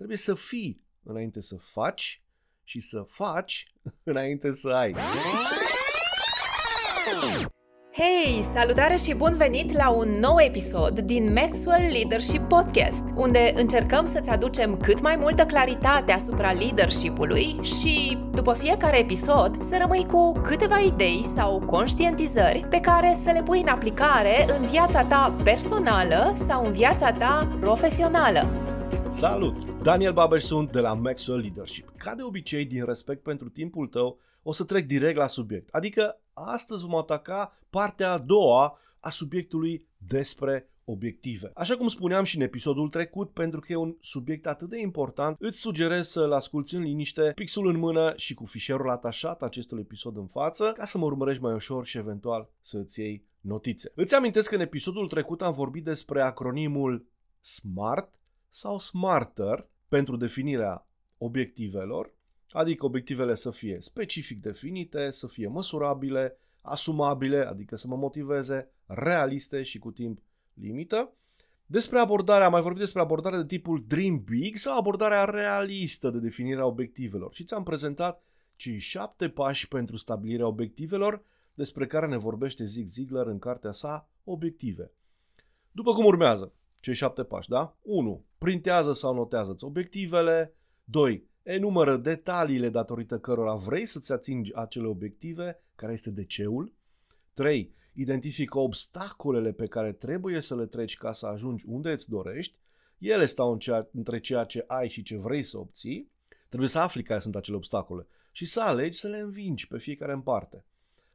Trebuie să fii înainte să faci și să faci înainte să ai. Hei, salutare și bun venit la un nou episod din Maxwell Leadership Podcast, unde încercăm să-ți aducem cât mai multă claritate asupra leadership-ului și, după fiecare episod, să rămâi cu câteva idei sau conștientizări pe care să le pui în aplicare în viața ta personală sau în viața ta profesională. Salut! Daniel Babeș sunt de la Maxwell Leadership. Ca de obicei, din respect pentru timpul tău, o să trec direct la subiect. Adică astăzi vom ataca partea a doua a subiectului despre obiective. Așa cum spuneam și în episodul trecut, pentru că e un subiect atât de important, îți sugerez să-l asculti în liniște, pixul în mână și cu fișierul atașat acestul episod în față, ca să mă urmărești mai ușor și eventual să îți iei notițe. Îți amintesc că în episodul trecut am vorbit despre acronimul SMART sau SMARTER pentru definirea obiectivelor Adică obiectivele să fie specific definite, să fie măsurabile, asumabile, adică să mă motiveze, realiste și cu timp limită. Despre abordarea, am mai vorbit despre abordarea de tipul Dream Big sau abordarea realistă de definirea obiectivelor. Și ți-am prezentat cei șapte pași pentru stabilirea obiectivelor despre care ne vorbește Zig Ziglar în cartea sa Obiective. După cum urmează, cei șapte pași, da? 1. Printează sau notează-ți obiectivele. 2 enumără detaliile datorită cărora vrei să-ți atingi acele obiective, care este de ceul. 3. Identifică obstacolele pe care trebuie să le treci ca să ajungi unde îți dorești. Ele stau în ceea, între ceea ce ai și ce vrei să obții. Trebuie să afli care sunt acele obstacole și să alegi să le învingi pe fiecare în parte.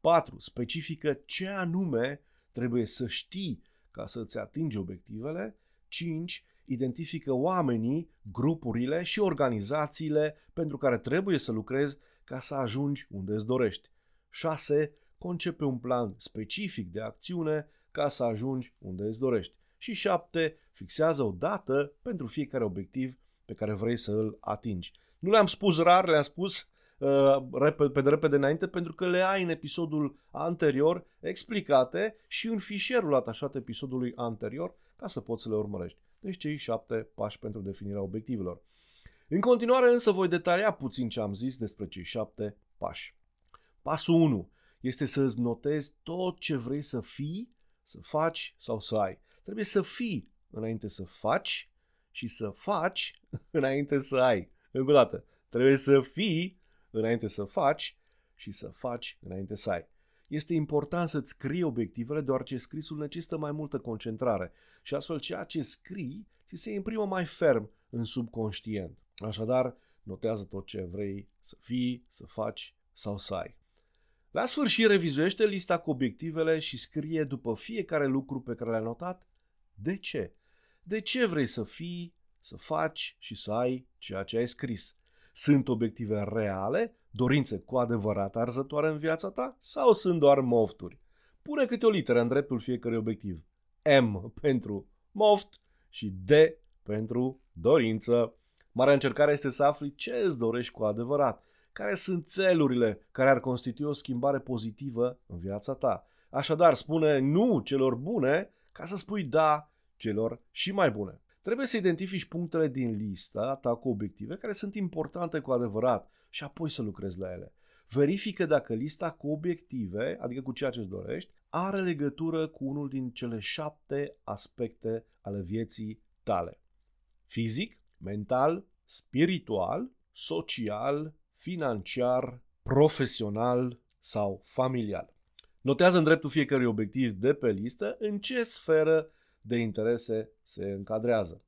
4. Specifică ce anume trebuie să știi ca să-ți atingi obiectivele. 5 identifică oamenii, grupurile și organizațiile pentru care trebuie să lucrezi ca să ajungi unde îți dorești. 6. Concepe un plan specific de acțiune ca să ajungi unde îți dorești. Și 7. Fixează o dată pentru fiecare obiectiv pe care vrei să îl atingi. Nu le-am spus rar, le-am spus uh, pe de repede înainte pentru că le ai în episodul anterior explicate și în fișierul atașat episodului anterior ca să poți să le urmărești. Deci cei șapte pași pentru definirea obiectivelor. În continuare însă voi detalia puțin ce am zis despre cei șapte pași. Pasul 1 este să îți notezi tot ce vrei să fii, să faci sau să ai. Trebuie să fii înainte să faci și să faci înainte să ai. Încă o dată, trebuie să fii înainte să faci și să faci înainte să ai este important să-ți scrii obiectivele, deoarece scrisul necesită mai multă concentrare și astfel ceea ce scrii ți se imprimă mai ferm în subconștient. Așadar, notează tot ce vrei să fii, să faci sau să ai. La sfârșit, revizuiește lista cu obiectivele și scrie după fiecare lucru pe care l-ai notat de ce. De ce vrei să fii, să faci și să ai ceea ce ai scris. Sunt obiective reale dorințe cu adevărat arzătoare în viața ta sau sunt doar mofturi? Pune câte o literă în dreptul fiecărui obiectiv. M pentru moft și D pentru dorință. Marea încercare este să afli ce îți dorești cu adevărat, care sunt țelurile care ar constitui o schimbare pozitivă în viața ta. Așadar, spune nu celor bune ca să spui da celor și mai bune. Trebuie să identifici punctele din lista ta cu obiective care sunt importante cu adevărat și apoi să lucrezi la ele. Verifică dacă lista cu obiective, adică cu ceea ce îți dorești, are legătură cu unul din cele șapte aspecte ale vieții tale. Fizic, mental, spiritual, social, financiar, profesional sau familial. Notează în dreptul fiecărui obiectiv de pe listă în ce sferă de interese se încadrează.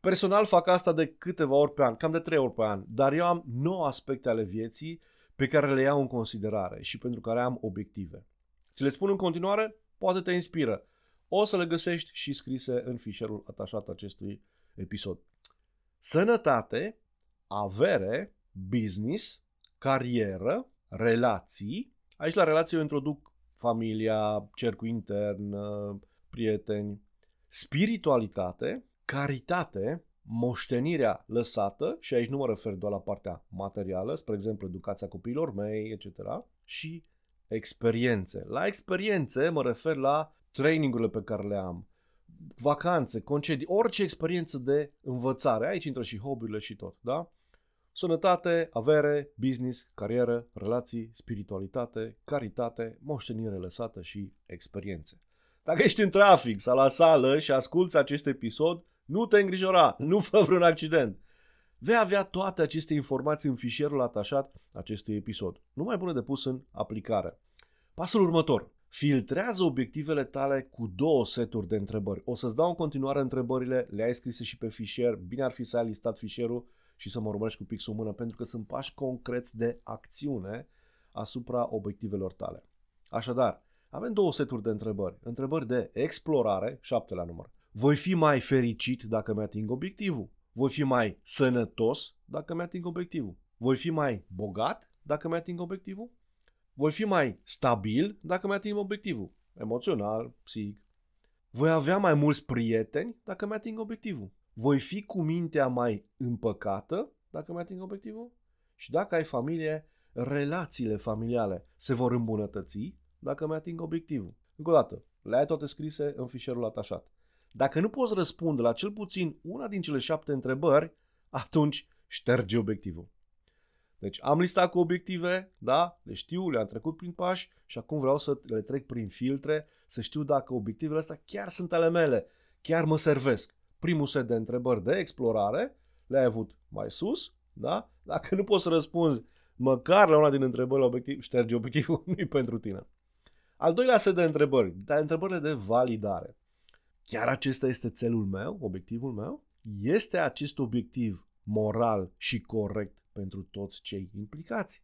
Personal fac asta de câteva ori pe an, cam de trei ori pe an, dar eu am 9 aspecte ale vieții pe care le iau în considerare și pentru care am obiective. Ți le spun în continuare? Poate te inspiră. O să le găsești și scrise în fișierul atașat acestui episod. Sănătate, avere, business, carieră, relații. Aici la relații eu introduc familia, cercul intern, prieteni, spiritualitate, caritate, moștenirea lăsată, și aici nu mă refer doar la partea materială, spre exemplu educația copiilor mei, etc., și experiențe. La experiențe mă refer la trainingurile pe care le am, vacanțe, concedii, orice experiență de învățare. Aici intră și hobby-urile și tot, da? Sănătate, avere, business, carieră, relații, spiritualitate, caritate, moștenire lăsată și experiențe. Dacă ești în trafic sau la sală și asculți acest episod, nu te îngrijora, nu fă vreun accident. Vei avea toate aceste informații în fișierul atașat acestui episod. Nu mai bune de pus în aplicare. Pasul următor. Filtrează obiectivele tale cu două seturi de întrebări. O să-ți dau în continuare întrebările, le ai scrise și pe fișier. Bine ar fi să ai listat fișierul și să mă urmărești cu pixul în mână, pentru că sunt pași concreți de acțiune asupra obiectivelor tale. Așadar, avem două seturi de întrebări. Întrebări de explorare, șapte la număr. Voi fi mai fericit dacă mi-ating obiectivul? Voi fi mai sănătos dacă mi-ating obiectivul? Voi fi mai bogat dacă mi-ating obiectivul? Voi fi mai stabil dacă mi-ating obiectivul? Emoțional, psihic. Voi avea mai mulți prieteni dacă mi-ating obiectivul? Voi fi cu mintea mai împăcată dacă mi-ating obiectivul? Și dacă ai familie, relațiile familiale se vor îmbunătăți dacă mi-ating obiectivul. Încă o dată, le ai toate scrise în fișierul atașat. Dacă nu poți răspunde la cel puțin una din cele șapte întrebări, atunci șterge obiectivul. Deci am listat cu obiective, da, le știu, le-am trecut prin pași și acum vreau să le trec prin filtre, să știu dacă obiectivele astea chiar sunt ale mele, chiar mă servesc. Primul set de întrebări de explorare le-ai avut mai sus, da? Dacă nu poți să răspunzi măcar la una din întrebările obiectiv, șterge obiectivul, nu pentru tine. Al doilea set de întrebări, dar întrebările de validare. Chiar acesta este țelul meu, obiectivul meu? Este acest obiectiv moral și corect pentru toți cei implicați?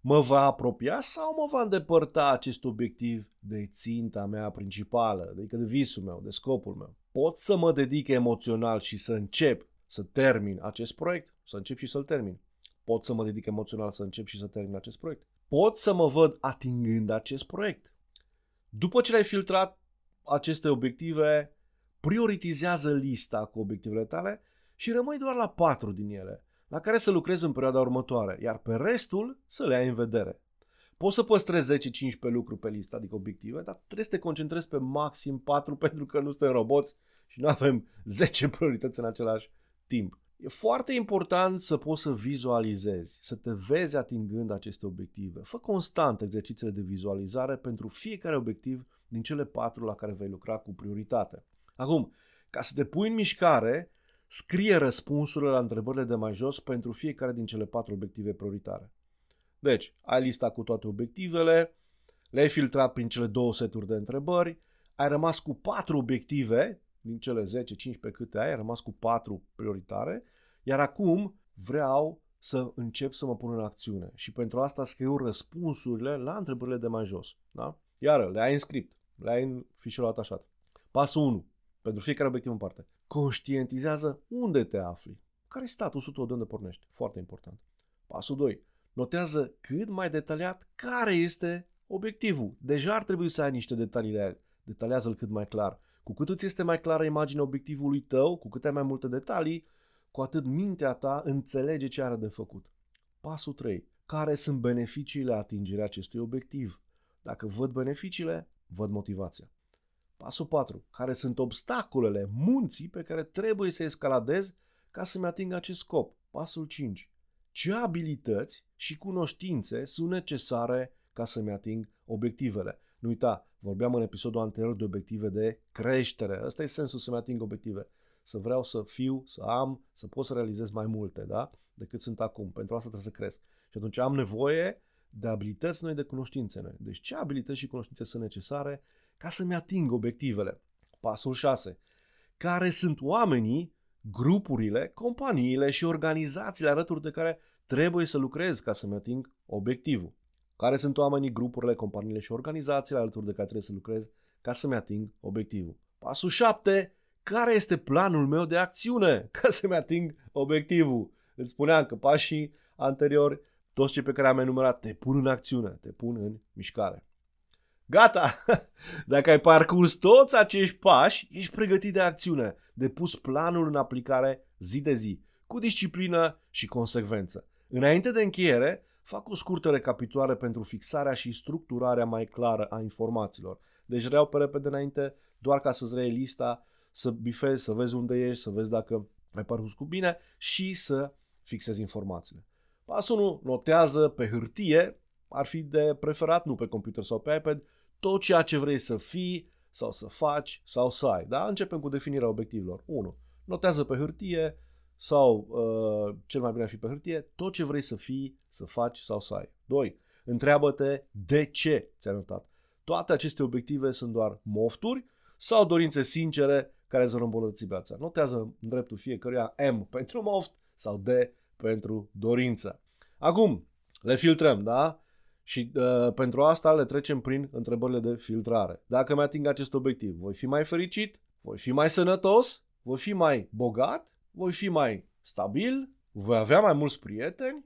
Mă va apropia sau mă va îndepărta acest obiectiv de ținta mea principală, adică de visul meu, de scopul meu? Pot să mă dedic emoțional și să încep să termin acest proiect, să încep și să-l termin. Pot să mă dedic emoțional să încep și să termin acest proiect. Pot să mă văd atingând acest proiect. După ce le-ai filtrat aceste obiective, prioritizează lista cu obiectivele tale și rămâi doar la patru din ele, la care să lucrezi în perioada următoare, iar pe restul să le ai în vedere. Poți să păstrezi 10-15 lucruri pe listă, adică obiective, dar trebuie să te concentrezi pe maxim 4 pentru că nu suntem roboți și nu avem 10 priorități în același timp. E foarte important să poți să vizualizezi, să te vezi atingând aceste obiective. Fă constant exercițiile de vizualizare pentru fiecare obiectiv din cele patru la care vei lucra cu prioritate. Acum, ca să te pui în mișcare, scrie răspunsurile la întrebările de mai jos pentru fiecare din cele patru obiective prioritare. Deci, ai lista cu toate obiectivele, le-ai filtrat prin cele două seturi de întrebări, ai rămas cu patru obiective din cele 10-15 câte ai, ai rămas cu patru prioritare, iar acum vreau să încep să mă pun în acțiune și pentru asta scriu răspunsurile la întrebările de mai jos. Da? Iar le ai în script, le ai în fișierul atașat. Pasul 1. Pentru fiecare obiectiv în parte. Conștientizează unde te afli. Care e statusul tău de unde pornești? Foarte important. Pasul 2. Notează cât mai detaliat care este obiectivul. Deja ar trebui să ai niște detalii Detaliază-l cât mai clar. Cu cât îți este mai clară imaginea obiectivului tău, cu cât ai mai multe detalii, cu atât mintea ta înțelege ce are de făcut. Pasul 3. Care sunt beneficiile atingerii acestui obiectiv? Dacă văd beneficiile, văd motivația. Pasul 4. Care sunt obstacolele, munții pe care trebuie să escaladez ca să-mi ating acest scop? Pasul 5. Ce abilități și cunoștințe sunt necesare ca să-mi ating obiectivele? Nu uita, vorbeam în episodul anterior de obiective de creștere. Ăsta e sensul să-mi ating obiective. Să vreau să fiu, să am, să pot să realizez mai multe, da? Decât sunt acum. Pentru asta trebuie să cresc. Și atunci am nevoie de abilități noi, de cunoștințe noi. Deci ce abilități și cunoștințe sunt necesare ca să-mi ating obiectivele? Pasul 6. Care sunt oamenii, grupurile, companiile și organizațiile alături de care trebuie să lucrez ca să-mi ating obiectivul? Care sunt oamenii, grupurile, companiile și organizațiile alături de care trebuie să lucrez ca să-mi ating obiectivul? Pasul 7. Care este planul meu de acțiune ca să-mi ating obiectivul? Îți spuneam că pașii anteriori toți cei pe care am enumerat te pun în acțiune, te pun în mișcare. Gata! Dacă ai parcurs toți acești pași, ești pregătit de acțiune, de pus planul în aplicare zi de zi, cu disciplină și consecvență. Înainte de încheiere, fac o scurtă recapitulare pentru fixarea și structurarea mai clară a informațiilor. Deci reau pe repede înainte, doar ca să-ți reiei lista, să bifezi, să vezi unde ești, să vezi dacă ai parcurs cu bine și să fixezi informațiile. Pasul 1, notează pe hârtie, ar fi de preferat, nu pe computer sau pe iPad, tot ceea ce vrei să fii sau să faci sau să ai. Da? Începem cu definirea obiectivelor. 1. Notează pe hârtie sau uh, cel mai bine ar fi pe hârtie tot ce vrei să fii, să faci sau să ai. 2. Întreabă-te de ce ți-ai notat. Toate aceste obiective sunt doar mofturi sau dorințe sincere care îți vor îmbunătăți viața. Notează în dreptul fiecăruia M pentru moft sau D pentru dorință. Acum, le filtrăm, da? Și uh, pentru asta le trecem prin întrebările de filtrare. Dacă mi ating acest obiectiv, voi fi mai fericit? Voi fi mai sănătos? Voi fi mai bogat? Voi fi mai stabil? Voi avea mai mulți prieteni?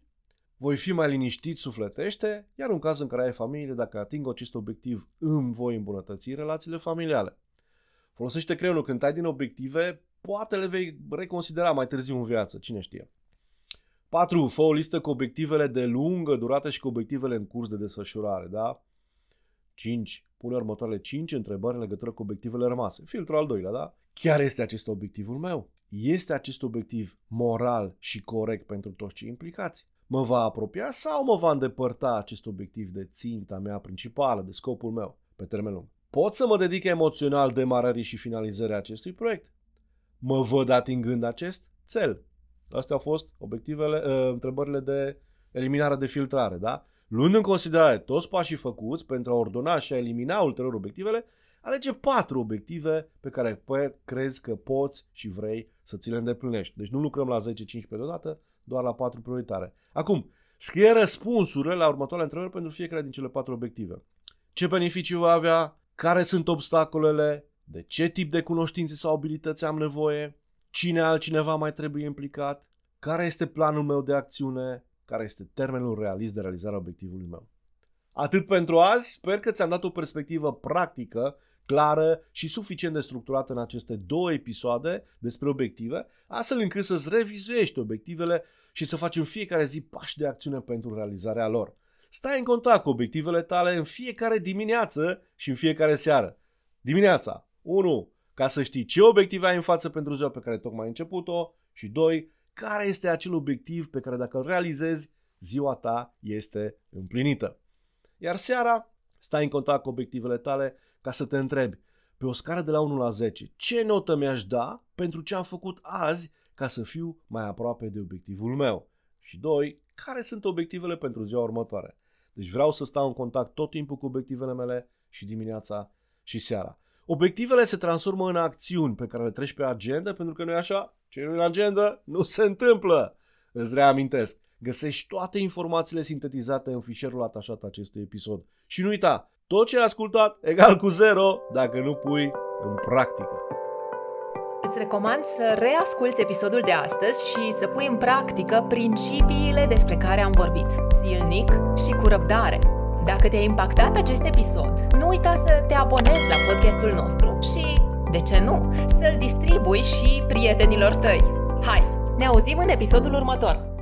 Voi fi mai liniștit sufletește? Iar în cazul în care ai familie, dacă ating acest obiectiv, îmi voi îmbunătăți relațiile familiale. Folosește creionul când ai din obiective, poate le vei reconsidera mai târziu în viață, cine știe. 4. Fă o listă cu obiectivele de lungă durată și cu obiectivele în curs de desfășurare, da? 5. Pune următoarele 5 întrebări în legătură cu obiectivele rămase. Filtrul al doilea, da? Chiar este acest obiectivul meu? Este acest obiectiv moral și corect pentru toți cei implicați? Mă va apropia sau mă va îndepărta acest obiectiv de ținta mea principală, de scopul meu, pe termen lung? Pot să mă dedic emoțional demarării și finalizării acestui proiect? Mă văd atingând acest cel? Astea au fost obiectivele, uh, întrebările de eliminare de filtrare, da? Luând în considerare toți pașii făcuți pentru a ordona și a elimina ulterior obiectivele, alege patru obiective pe care crezi că poți și vrei să ți le îndeplinești. Deci nu lucrăm la 10-15 deodată, doar la patru prioritare. Acum, scrie răspunsurile la următoarele întrebări pentru fiecare din cele patru obiective. Ce beneficii va avea? Care sunt obstacolele? De ce tip de cunoștințe sau abilități am nevoie? Cine altcineva mai trebuie implicat? Care este planul meu de acțiune? Care este termenul realist de realizare a obiectivului meu? Atât pentru azi, sper că ți-am dat o perspectivă practică, clară și suficient de structurată în aceste două episoade despre obiective, astfel încât să-ți revizuiești obiectivele și să faci în fiecare zi pași de acțiune pentru realizarea lor. Stai în contact cu obiectivele tale în fiecare dimineață și în fiecare seară. Dimineața 1 ca să știi ce obiective ai în față pentru ziua pe care tocmai ai început-o și doi, care este acel obiectiv pe care dacă îl realizezi, ziua ta este împlinită. Iar seara, stai în contact cu obiectivele tale ca să te întrebi, pe o scară de la 1 la 10, ce notă mi-aș da pentru ce am făcut azi ca să fiu mai aproape de obiectivul meu? Și doi, care sunt obiectivele pentru ziua următoare? Deci vreau să stau în contact tot timpul cu obiectivele mele și dimineața și seara. Obiectivele se transformă în acțiuni pe care le treci pe agenda, pentru că nu e așa, ce nu în agenda nu se întâmplă. Îți reamintesc, găsești toate informațiile sintetizate în fișierul atașat acestui episod. Și nu uita, tot ce ai ascultat egal cu zero dacă nu pui în practică. Îți recomand să reasculți episodul de astăzi și să pui în practică principiile despre care am vorbit, zilnic și cu răbdare. Dacă te-a impactat acest episod, nu uita să te abonezi la podcastul nostru și, de ce nu, să-l distribui și prietenilor tăi. Hai, ne auzim în episodul următor!